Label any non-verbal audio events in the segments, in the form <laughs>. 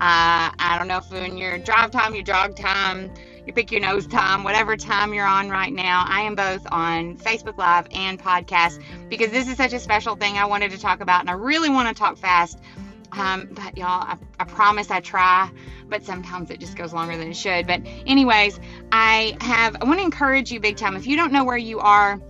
Uh, I don't know if in your drive time, your jog time, you pick your nose time, whatever time you're on right now. I am both on Facebook Live and podcast because this is such a special thing I wanted to talk about, and I really want to talk fast. Um, but y'all, I, I promise I try, but sometimes it just goes longer than it should. But, anyways, I have, I want to encourage you big time. If you don't know where you are,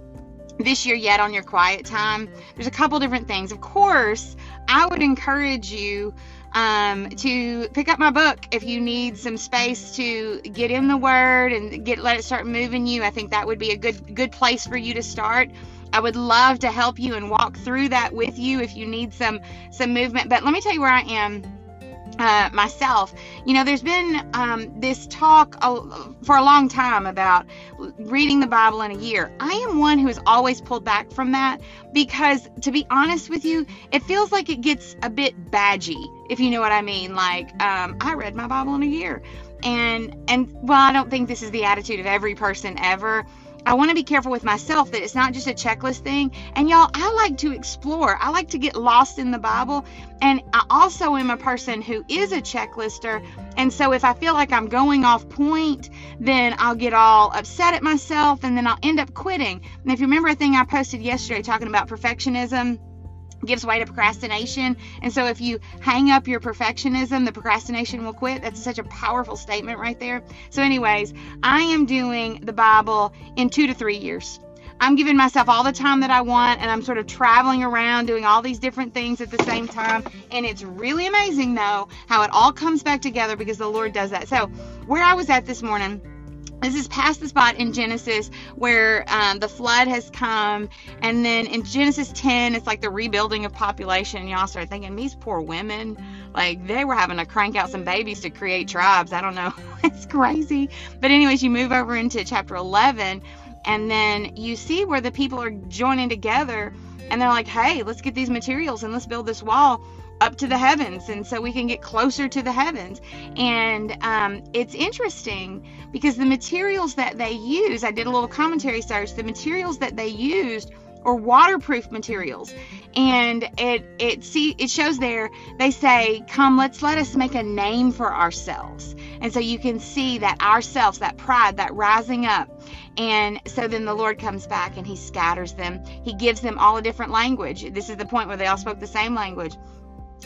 this year yet on your quiet time, there's a couple different things. Of course, I would encourage you um, to pick up my book if you need some space to get in the Word and get let it start moving you. I think that would be a good good place for you to start. I would love to help you and walk through that with you if you need some some movement. But let me tell you where I am uh, myself, you know, there's been um, this talk for a long time about reading the Bible in a year. I am one who has always pulled back from that because, to be honest with you, it feels like it gets a bit badgy, if you know what I mean. Like, um, I read my Bible in a year. And, and well, I don't think this is the attitude of every person ever I want to be careful with myself that it's not just a checklist thing. And y'all, I like to explore. I like to get lost in the Bible. And I also am a person who is a checklister. And so if I feel like I'm going off point, then I'll get all upset at myself and then I'll end up quitting. And if you remember a thing I posted yesterday talking about perfectionism, gives way to procrastination. And so if you hang up your perfectionism, the procrastination will quit. That's such a powerful statement right there. So, anyways, I am doing the Bible in two to three years. I'm giving myself all the time that I want, and I'm sort of traveling around doing all these different things at the same time. And it's really amazing, though, how it all comes back together because the Lord does that. So, where I was at this morning, this is past the spot in Genesis where um, the flood has come, and then in Genesis 10, it's like the rebuilding of population. Y'all start thinking these poor women, like they were having to crank out some babies to create tribes. I don't know, <laughs> it's crazy. But anyways, you move over into chapter 11, and then you see where the people are joining together, and they're like, "Hey, let's get these materials and let's build this wall." Up to the heavens and so we can get closer to the heavens. And um, it's interesting because the materials that they use i did a little commentary search the materials that they used are waterproof materials. And it it see it shows there they say come let's let us make a name for ourselves. And so you can see that ourselves that pride that rising up. And so then the lord comes back and he scatters them. He gives them all a different language. This is the point where they all spoke the same language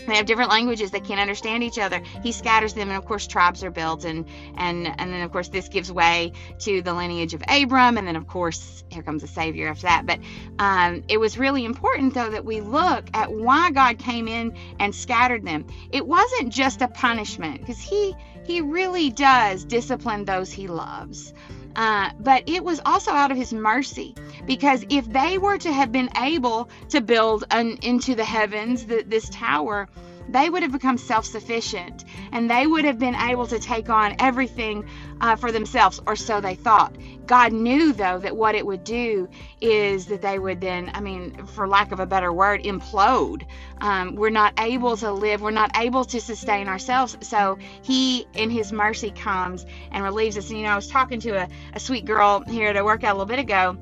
they have different languages. They can't understand each other. He scatters them and of course tribes are built and and and then of course this gives way to the lineage of abram and then of course here comes the savior after that. But um, it was really important though that we look at why god came in and scattered them. It wasn't just a punishment because he he really does discipline those he loves uh, but it was also out of his mercy because if they were to have been able to build an, into the heavens the, this tower they would have become self sufficient and they would have been able to take on everything uh, for themselves, or so they thought. God knew, though, that what it would do is that they would then, I mean, for lack of a better word, implode. Um, we're not able to live, we're not able to sustain ourselves. So He, in His mercy, comes and relieves us. And, you know, I was talking to a, a sweet girl here at a workout a little bit ago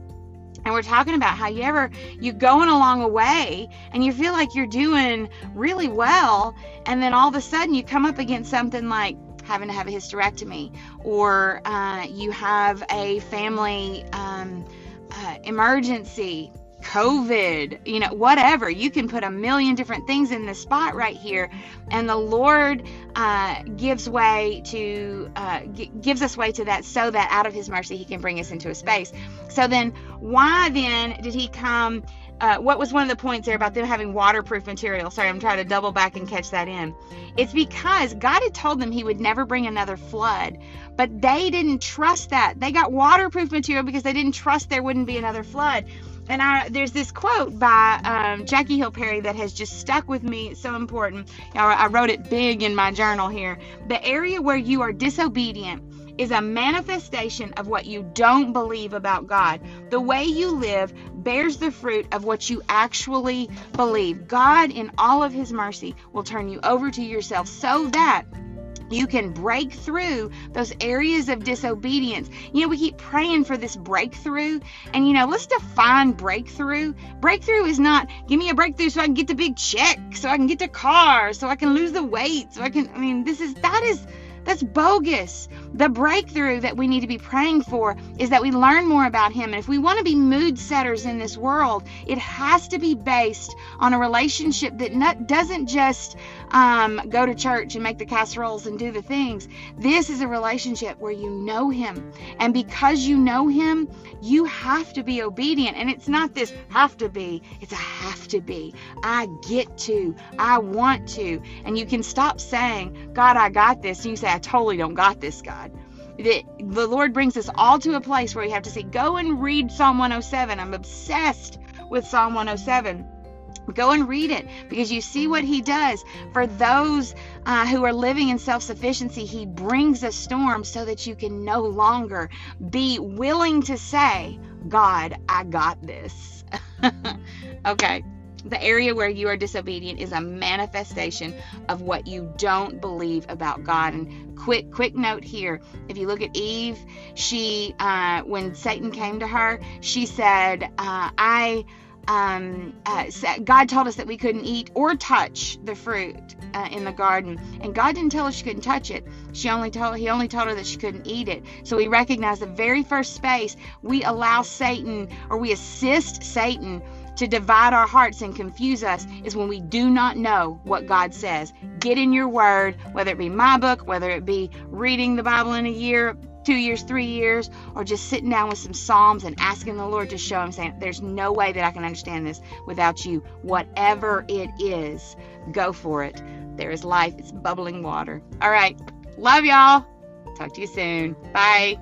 and we're talking about how you ever you going along a way and you feel like you're doing really well and then all of a sudden you come up against something like having to have a hysterectomy or uh, you have a family um, uh, emergency COVID, you know, whatever. You can put a million different things in the spot right here, and the Lord uh, gives way to uh, g- gives us way to that, so that out of His mercy He can bring us into a space. So then, why then did He come? Uh, what was one of the points there about them having waterproof material? Sorry, I'm trying to double back and catch that in. It's because God had told them He would never bring another flood, but they didn't trust that. They got waterproof material because they didn't trust there wouldn't be another flood and I, there's this quote by um, Jackie Hill Perry that has just stuck with me. It's so important. I wrote it big in my journal here. The area where you are disobedient is a manifestation of what you don't believe about God. The way you live bears the fruit of what you actually believe. God, in all of His mercy, will turn you over to yourself so that you can break through those areas of disobedience. You know, we keep praying for this breakthrough. And, you know, let's define breakthrough. Breakthrough is not give me a breakthrough so I can get the big check, so I can get the car, so I can lose the weight, so I can, I mean, this is, that is, that's bogus. The breakthrough that we need to be praying for is that we learn more about Him. And if we want to be mood setters in this world, it has to be based on a relationship that not, doesn't just um, go to church and make the casseroles and do the things. This is a relationship where you know Him. And because you know Him, you have to be obedient. And it's not this have to be, it's a have to be. I get to, I want to. And you can stop saying, God, I got this. And you say, I totally don't got this, God. The, the Lord brings us all to a place where we have to say, Go and read Psalm 107. I'm obsessed with Psalm 107 Go and read it because you see what he does for those uh, who are living in self sufficiency. He brings a storm so that you can no longer be willing to say, God, I got this. <laughs> okay. The area where you are disobedient is a manifestation of what you don't believe about God. And quick, quick note here: if you look at Eve, she, uh, when Satan came to her, she said, uh, "I." um, uh, God told us that we couldn't eat or touch the fruit uh, in the garden, and God didn't tell her she couldn't touch it. She only told He only told her that she couldn't eat it. So we recognize the very first space we allow Satan or we assist Satan to divide our hearts and confuse us is when we do not know what God says. Get in your word, whether it be my book, whether it be reading the Bible in a year, two years, three years, or just sitting down with some Psalms and asking the Lord to show Him, saying, There's no way that I can understand this without you. Whatever it is, go for it. There is life, it's bubbling water. All right. Love y'all. Talk to you soon. Bye.